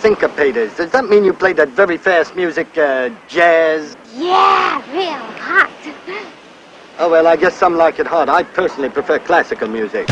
syncopators. Does that mean you play that very fast music, uh, jazz? Yeah, real hot. Oh, well, I guess some like it hot. I personally prefer classical music.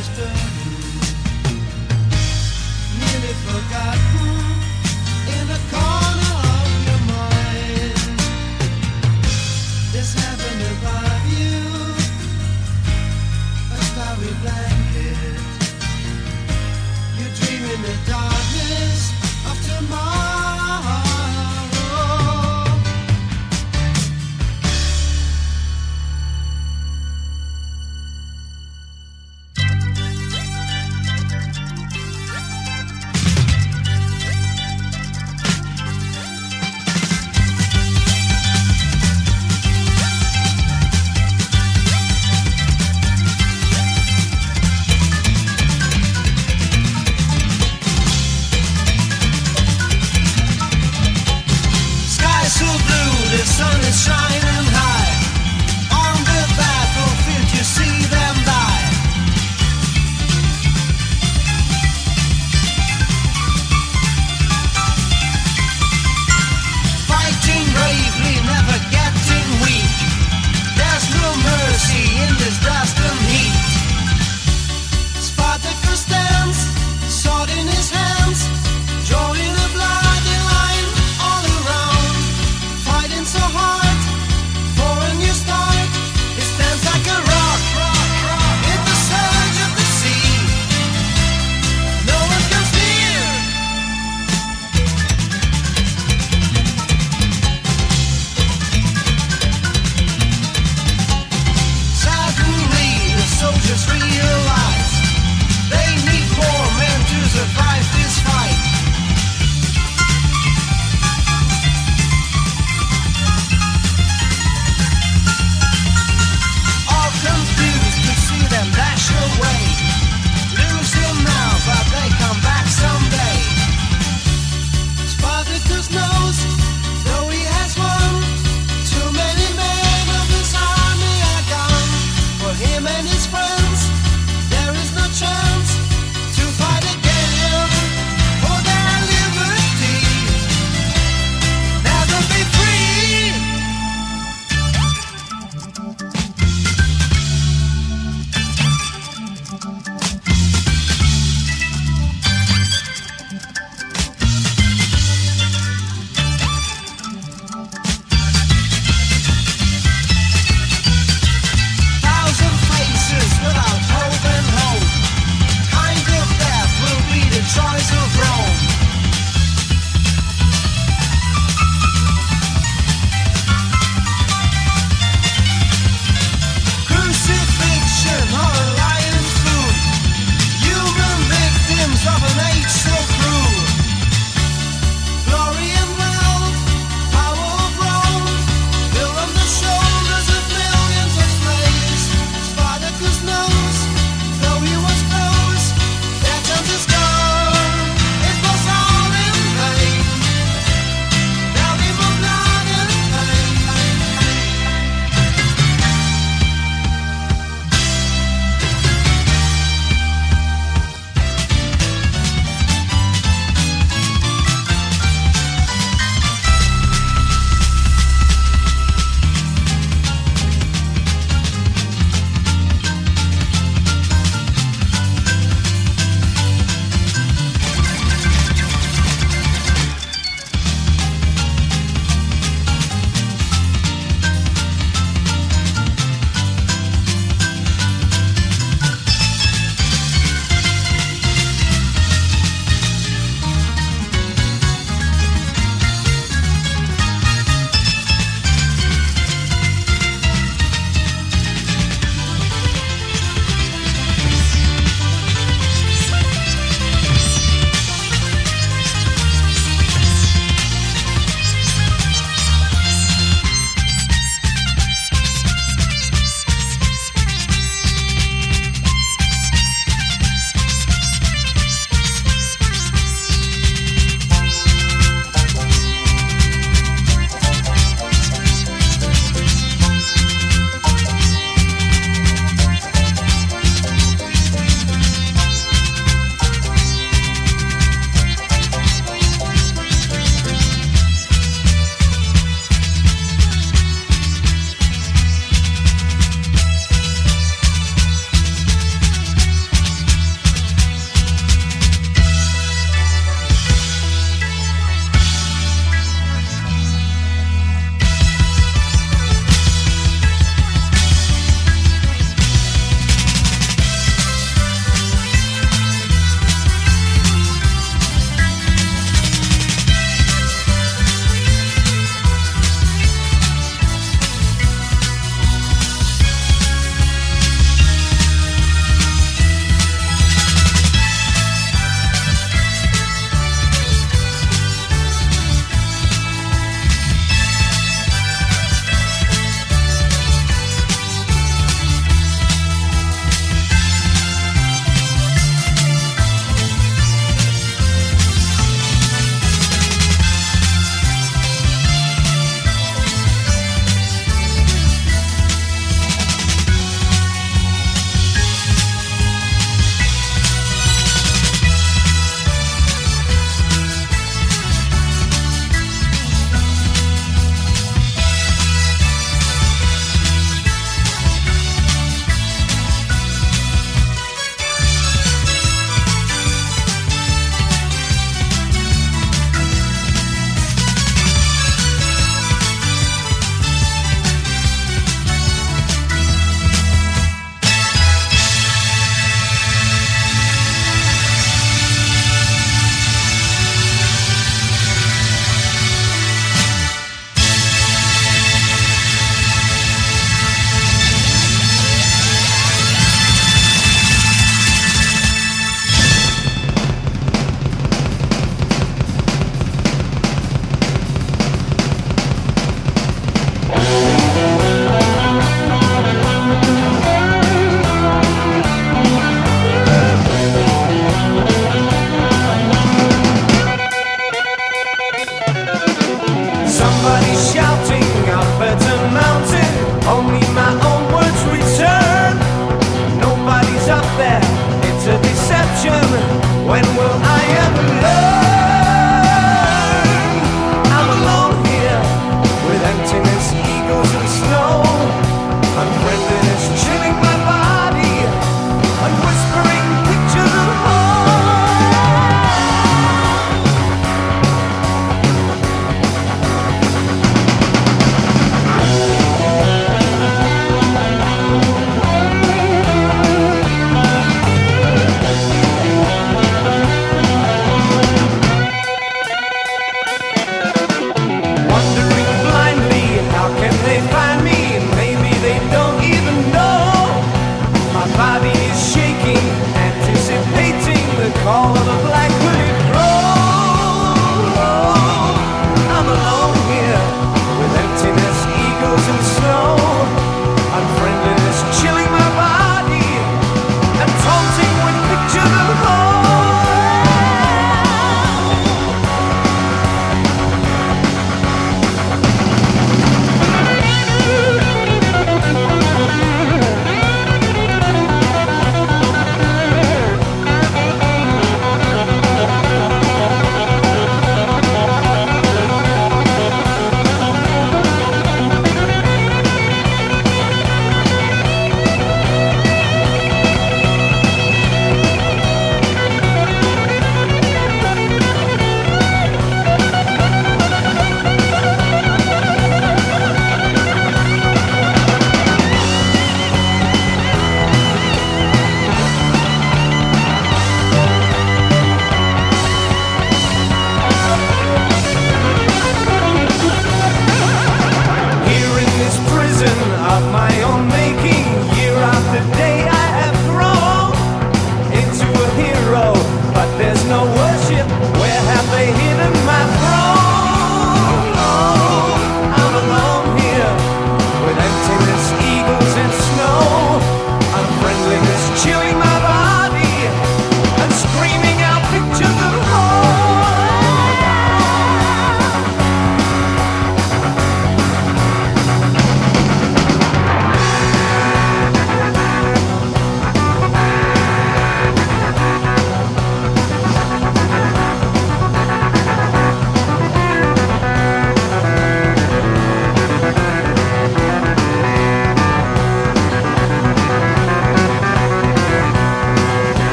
Yesterday's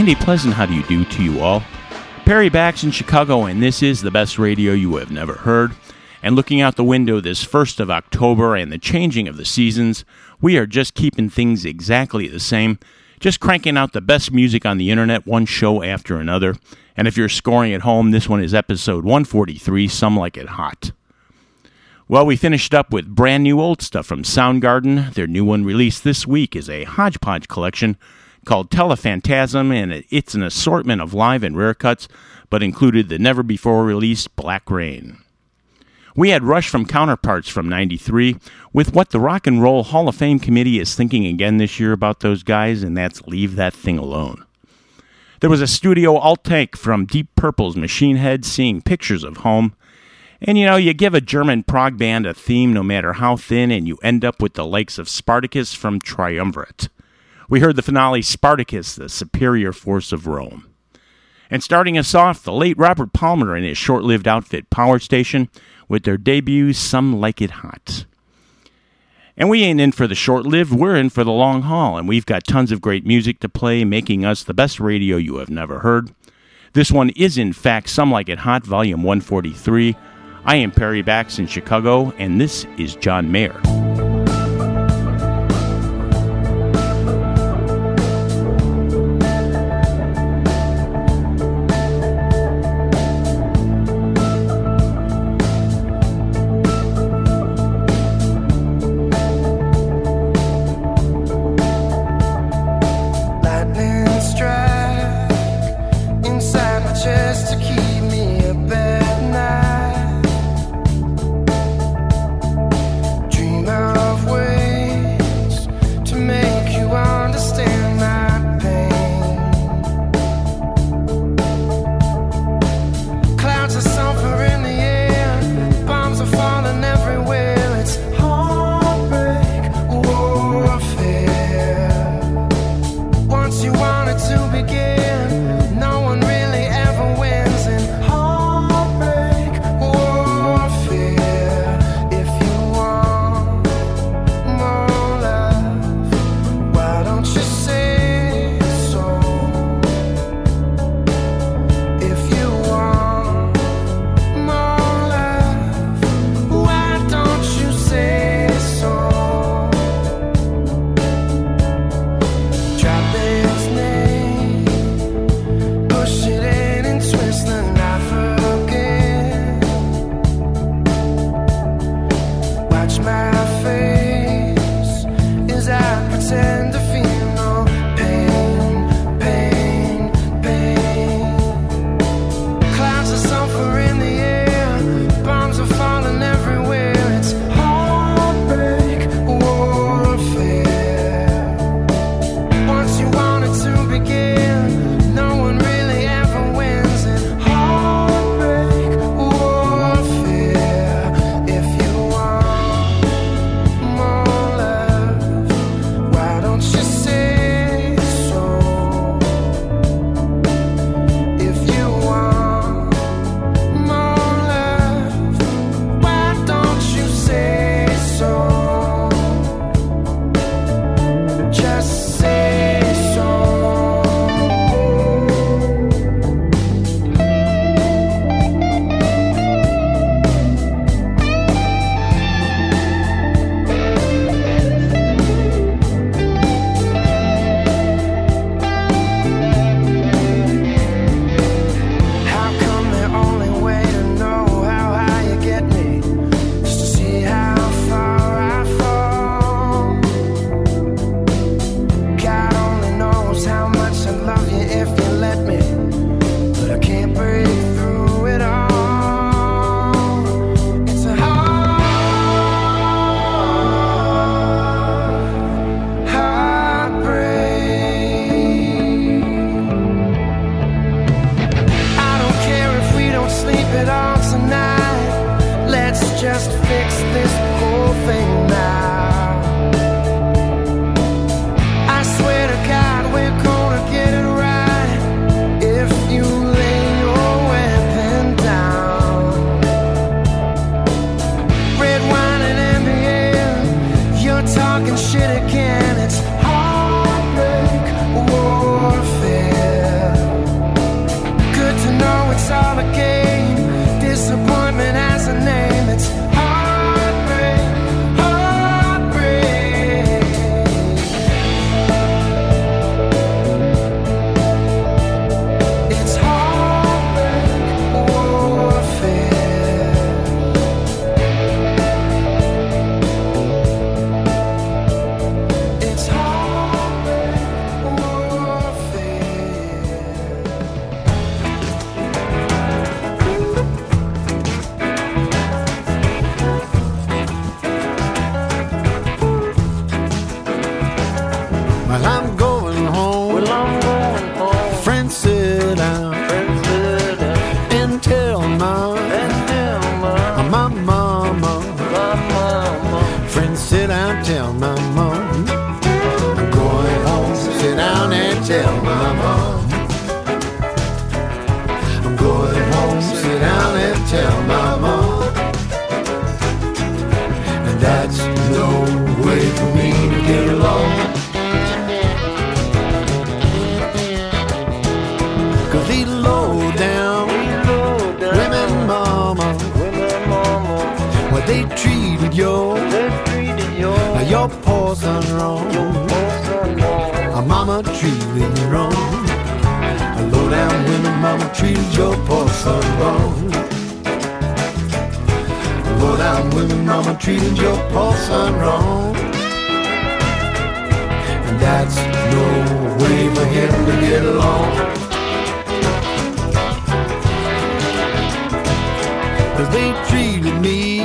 And a pleasant how do you do to you all. Perry Bax in Chicago, and this is the best radio you have never heard. And looking out the window this 1st of October and the changing of the seasons, we are just keeping things exactly the same, just cranking out the best music on the internet, one show after another. And if you're scoring at home, this one is episode 143, Some Like It Hot. Well, we finished up with brand new old stuff from Soundgarden. Their new one released this week is a hodgepodge collection called Telephantasm, and it's an assortment of live and rare cuts, but included the never before released Black Rain. We had Rush from Counterparts from 93 with what the Rock and Roll Hall of Fame committee is thinking again this year about those guys, and that's Leave That Thing Alone. There was a studio alt take from Deep Purple's Machine Head seeing pictures of home. And you know, you give a German prog band a theme no matter how thin, and you end up with the likes of Spartacus from Triumvirat. We heard the finale Spartacus, the superior force of Rome. And starting us off, the late Robert Palmer and his short lived outfit Power Station with their debut Some Like It Hot. And we ain't in for the short lived, we're in for the long haul, and we've got tons of great music to play, making us the best radio you have never heard. This one is, in fact, Some Like It Hot, Volume 143. I am Perry Bax in Chicago, and this is John Mayer. Low down women, mama treated your poor son wrong. And that's no way for him to get along. Cause they treated me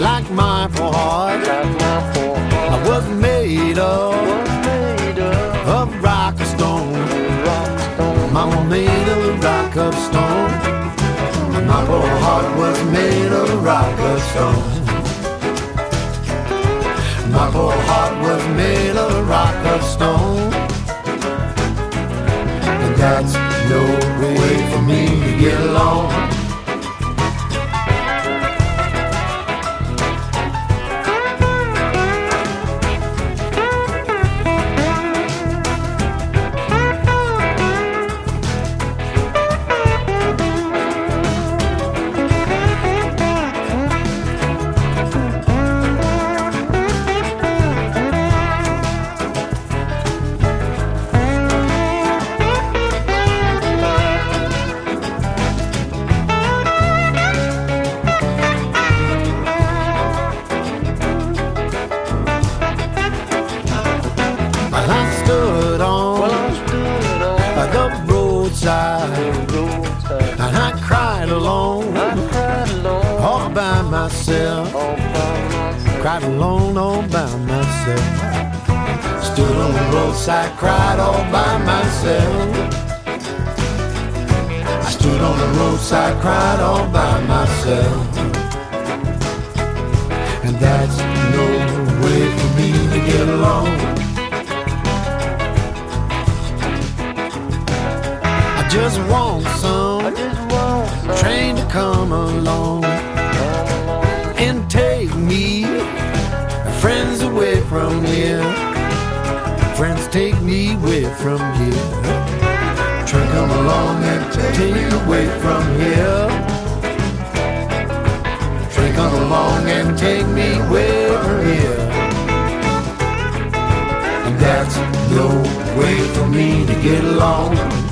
like my poor heart. I was made of, of rock or stone. Mama made of rock of stone. And my poor heart was made of rock of stone. My poor heart was made of rock of stone. And that's no way for me to get along. From here. Train come along and take me away from here. Train come along and take me away from here. And that's no way for me to get along.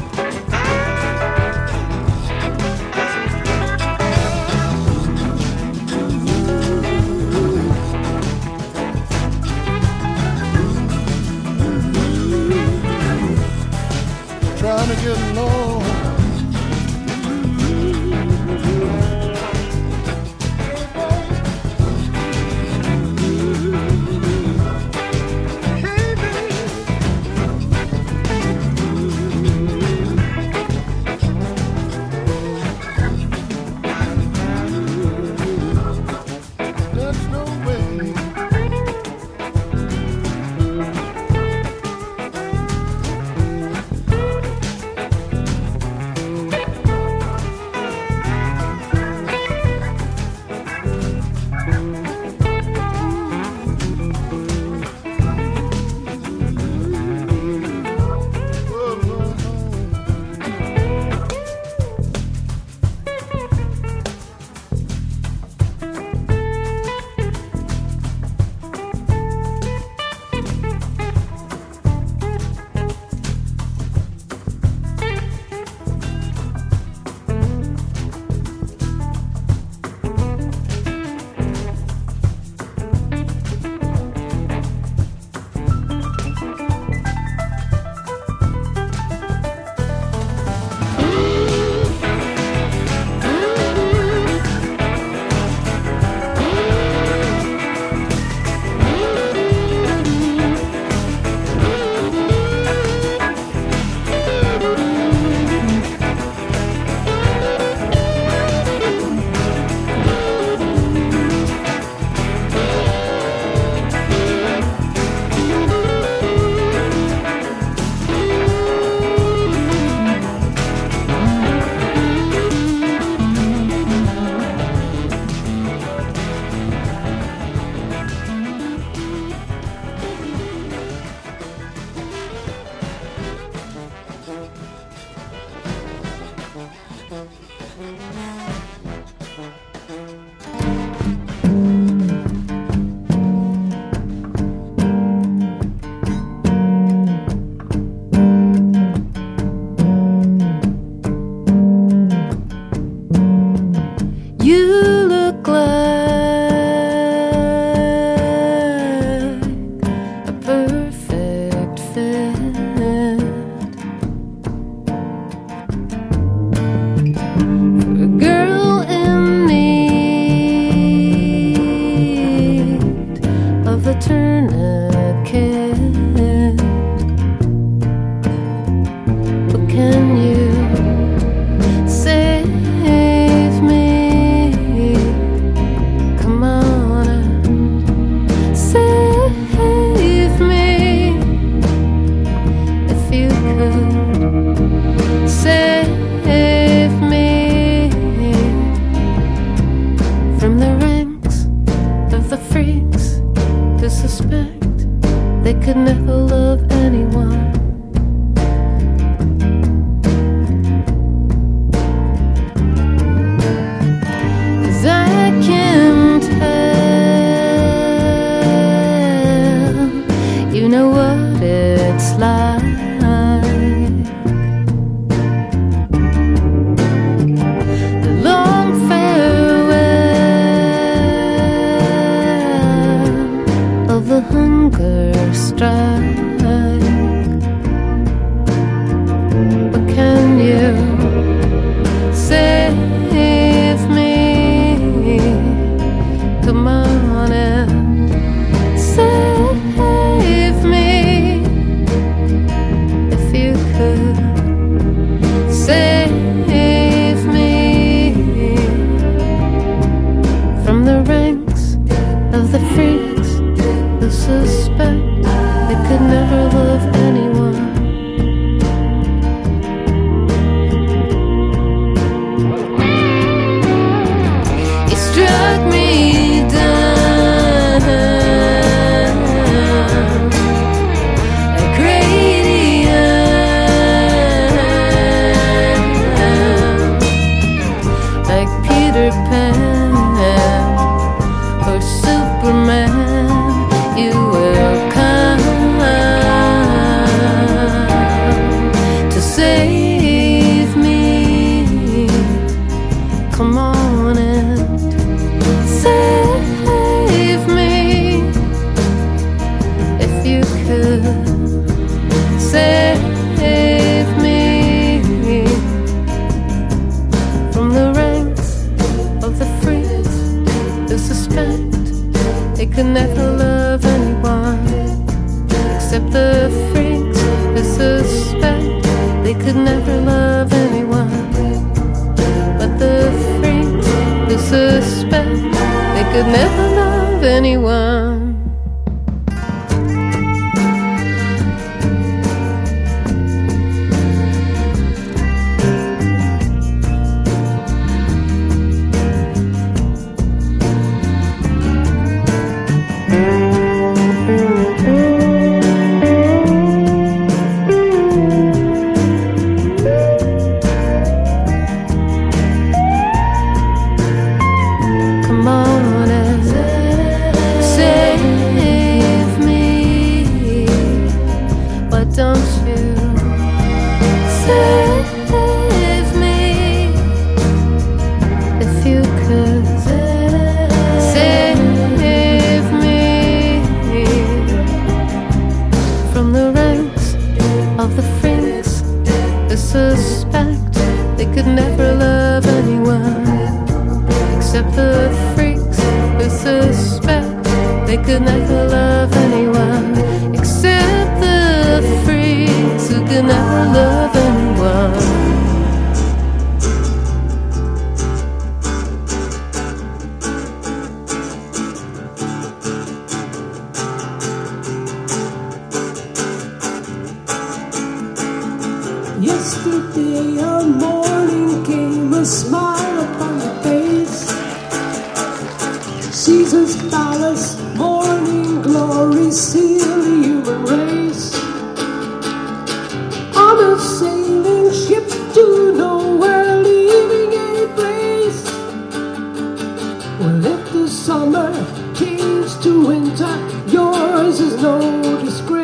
Disgrace. Battleships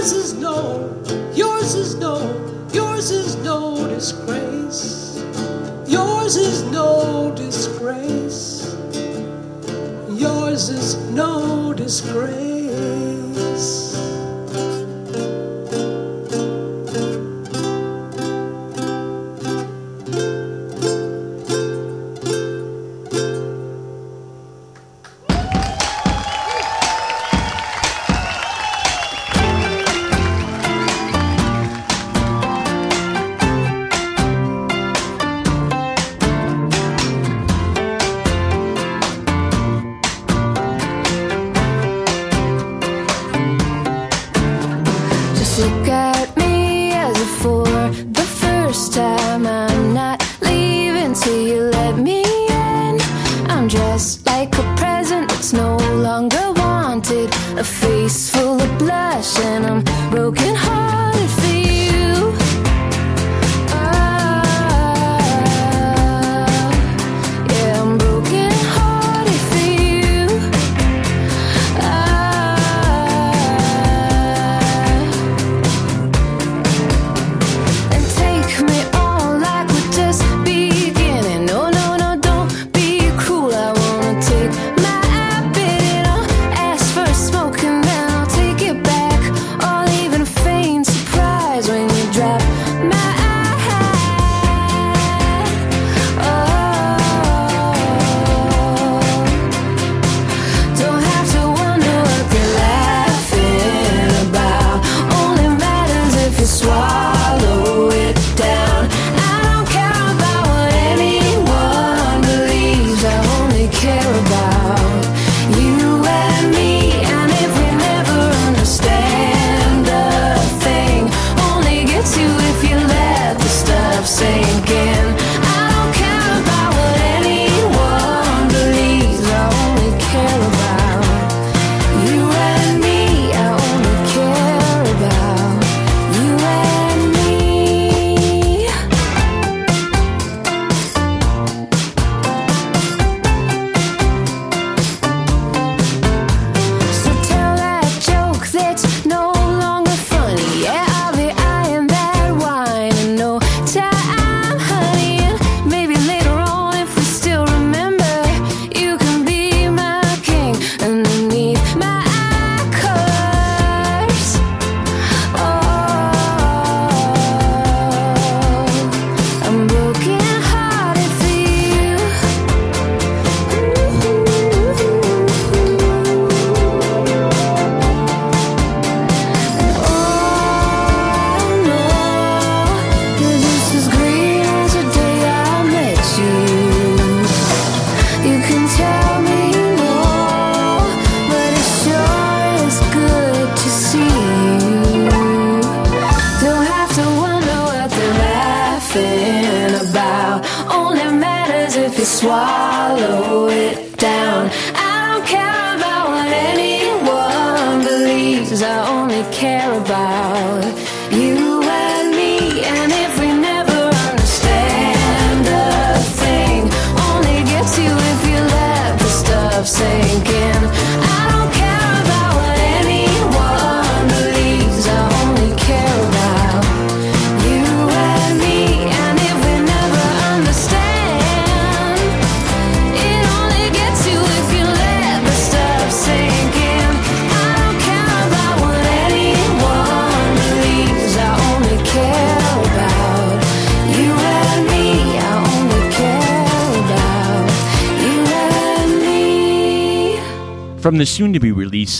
Yours is no, yours is no, yours is no disgrace. Yours is no disgrace. Yours is no disgrace.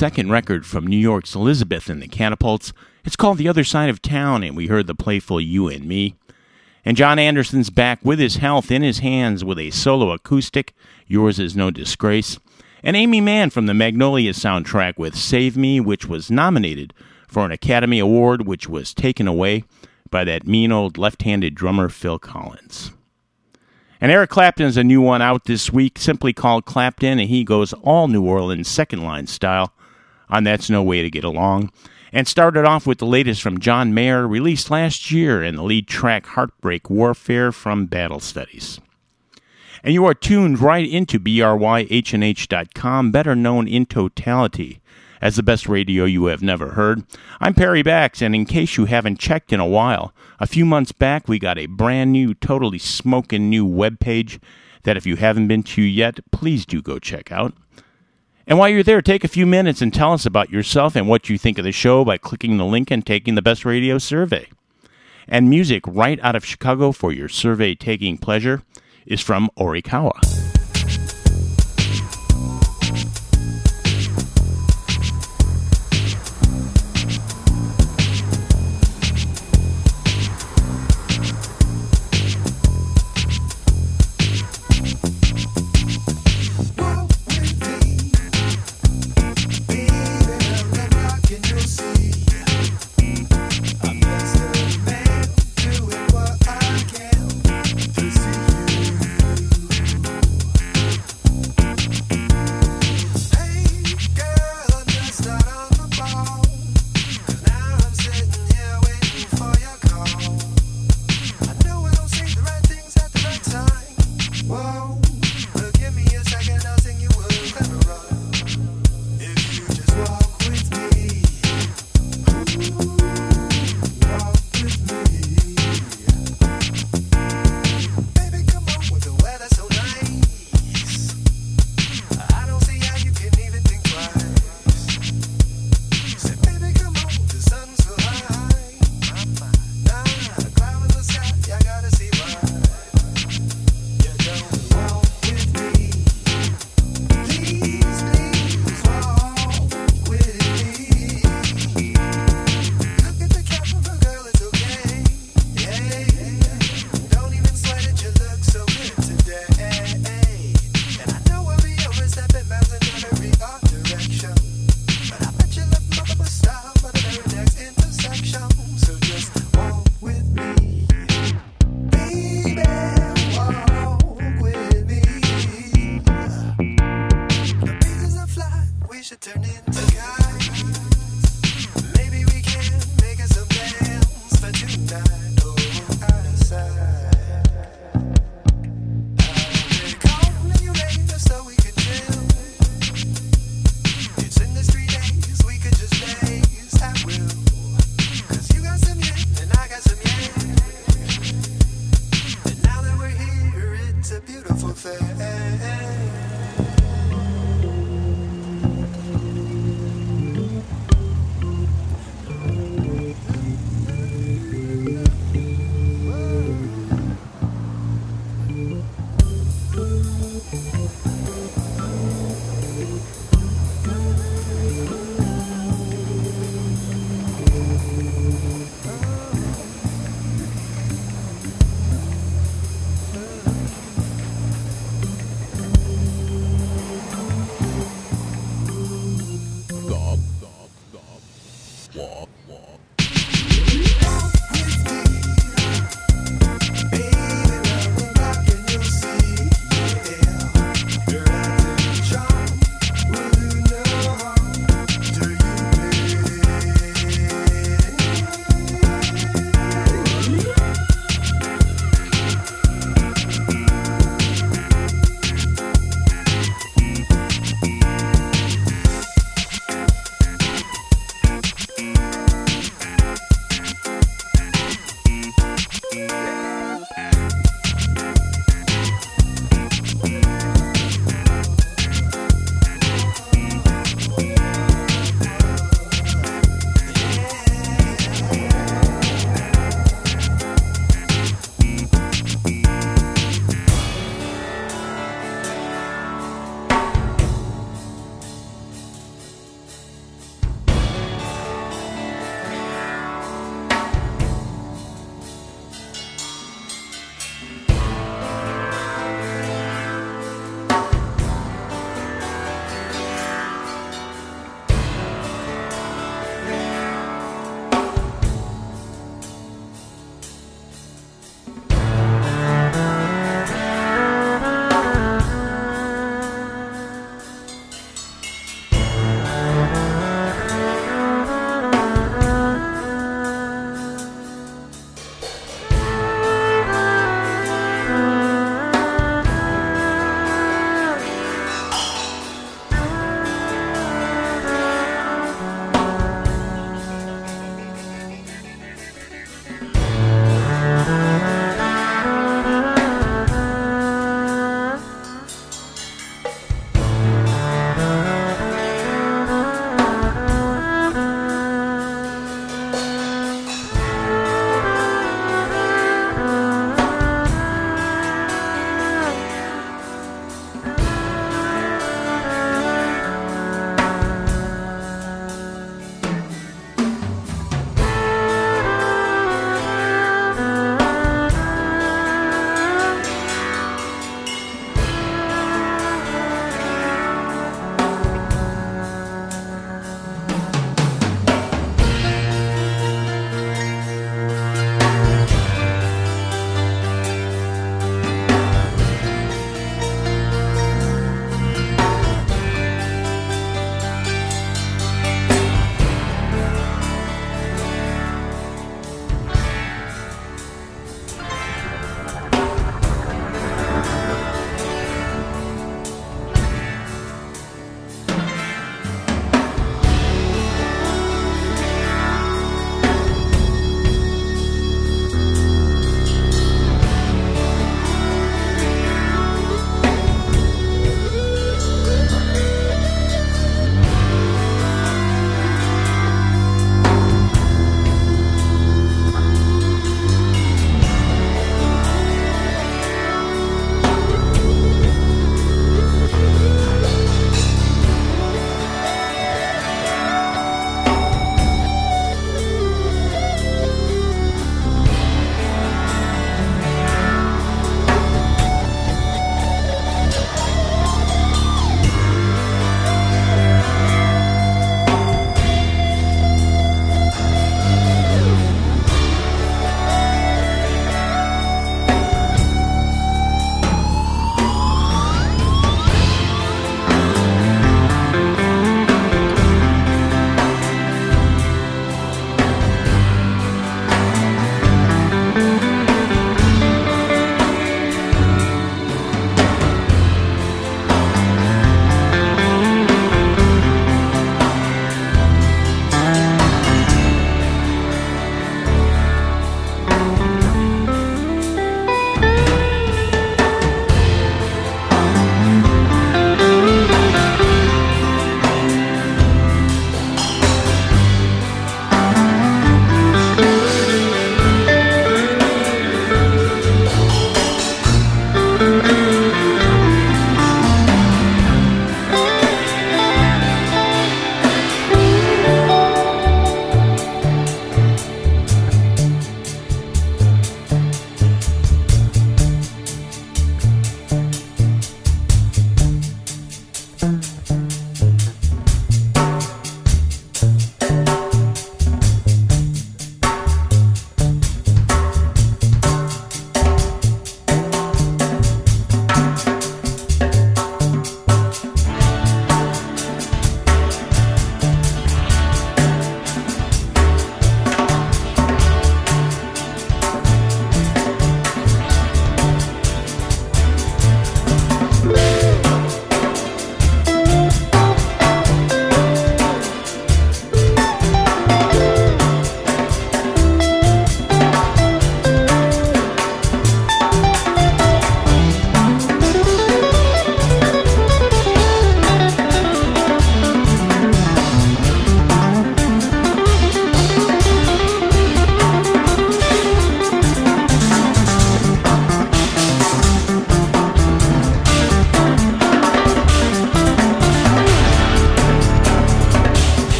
second record from New York's Elizabeth and the Catapults. It's called The Other Side of Town, and we heard the playful You and Me. And Jon Anderson's back with his health in his hands with a solo acoustic, Yours is No Disgrace. And Aimee Mann from the Magnolia soundtrack with Save Me, which was nominated for an Academy Award, which was taken away by that mean old left handed drummer Phil Collins. And Eric Clapton's a new one out this week, simply called Clapton, and he goes all New Orleans second line style on That's No Way to Get Along. And started off with the latest from John Mayer, released last year, and the lead track Heartbreak Warfare from Battle Studies. And you are tuned right into BRYHNH.com, better known in totality as the best radio you have never heard. I'm Perry Bax, and in case you haven't checked in a while, a few months back we got a brand new, totally smoking new web page that if you haven't been to yet, please do go check out. And while you're there, take a few minutes and tell us about yourself and what you think of the show by clicking the link and taking the best radio survey. And music right out of Chicago for your survey taking pleasure is from Orikawa.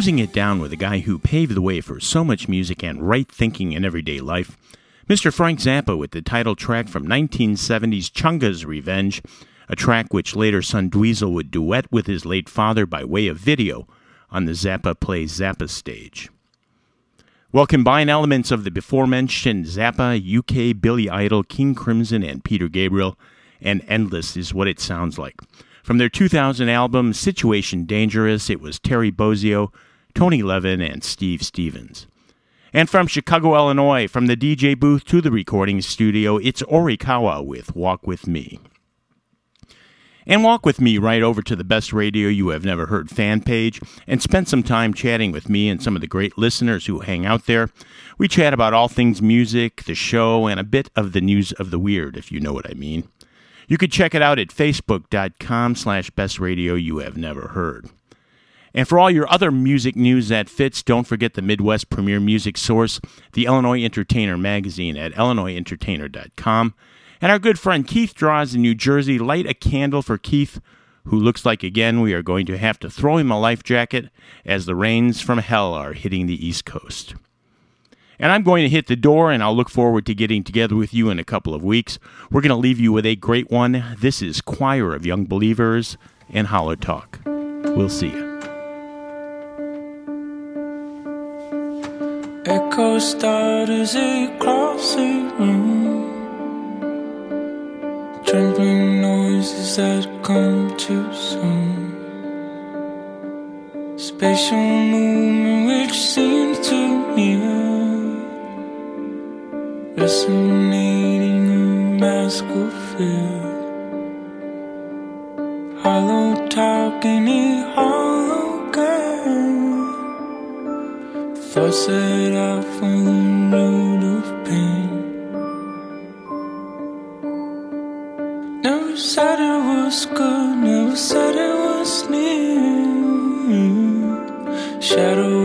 Closing it down with a guy who paved the way for so much music and right thinking in everyday life, Mr. Frank Zappa with the title track from 1970's Chunga's Revenge, a track which later son Dweezil would duet with his late father by way of video on the Zappa Play Zappa stage. Well, combine elements of the before mentioned Zappa, UK, Billy Idol, King Crimson, and Peter Gabriel, and Endless is what it sounds like. From their 2000 album Situation Dangerous, it was Terry Bozzio, Tony Levin, and Steve Stevens. And from Chicago, Illinois, from the DJ booth to the recording studio, it's Ori-Kawa with Walk With Me. And walk with me right over to the Best Radio You Have Never Heard fan page and spend some time chatting with me and some of the great listeners who hang out there. We chat about all things music, the show, and a bit of the news of the weird, if you know what I mean. You could check it out at facebook.com slash best radio you have never heard. And for all your other music news that fits, don't forget the Midwest premier music source, the Illinois Entertainer magazine at illinoisentertainer.com. And our good friend Keith Draws in New Jersey, light a candle for Keith, who looks like again we are going to have to throw him a life jacket as the rains from hell are hitting the East Coast. And I'm going to hit the door, and I'll look forward to getting together with you in a couple of weeks. We're going to leave you with a great one. This is Choir of Young Believers and Hollow Talk. We'll see you. Echo start as it crosses the room. Trembling noises that come too soon. Spatial movement which seems too near. Resonating a mask of fear. Hollow talking a hologram. Set out for the road of pain. Never said it was good, never said it was near. Shadow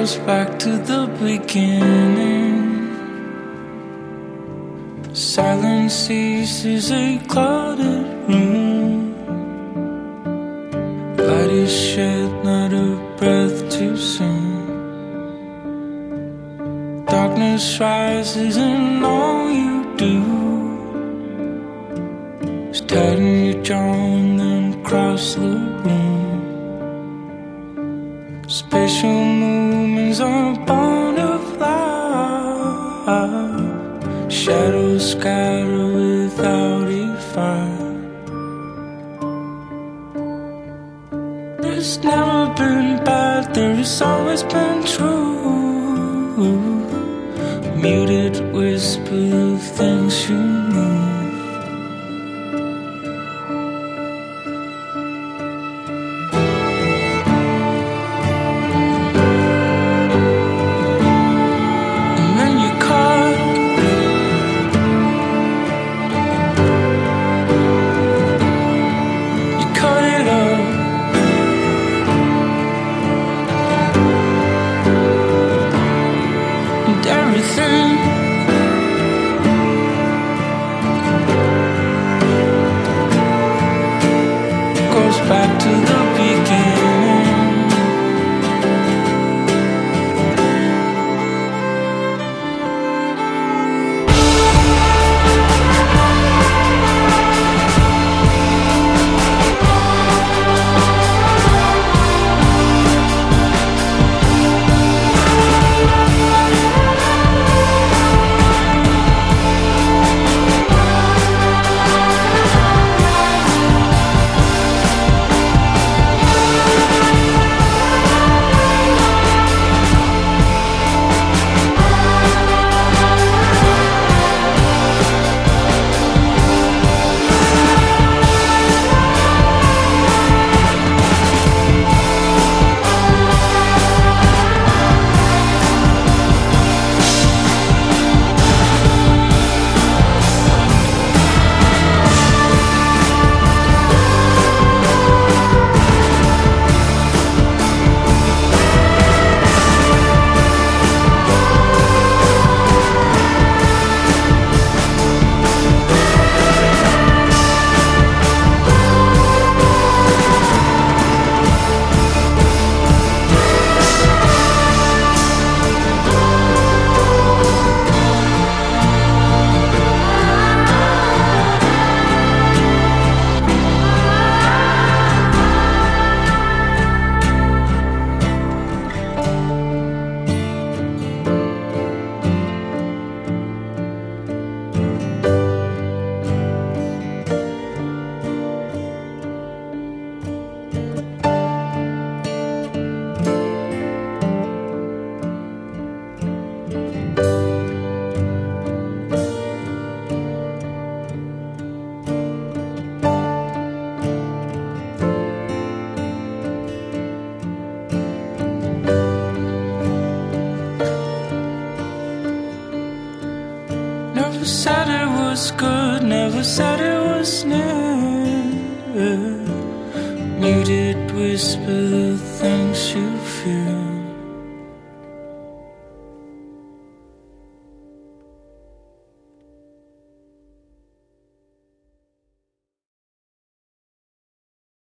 goes back to the beginning. Silence ceases a clouded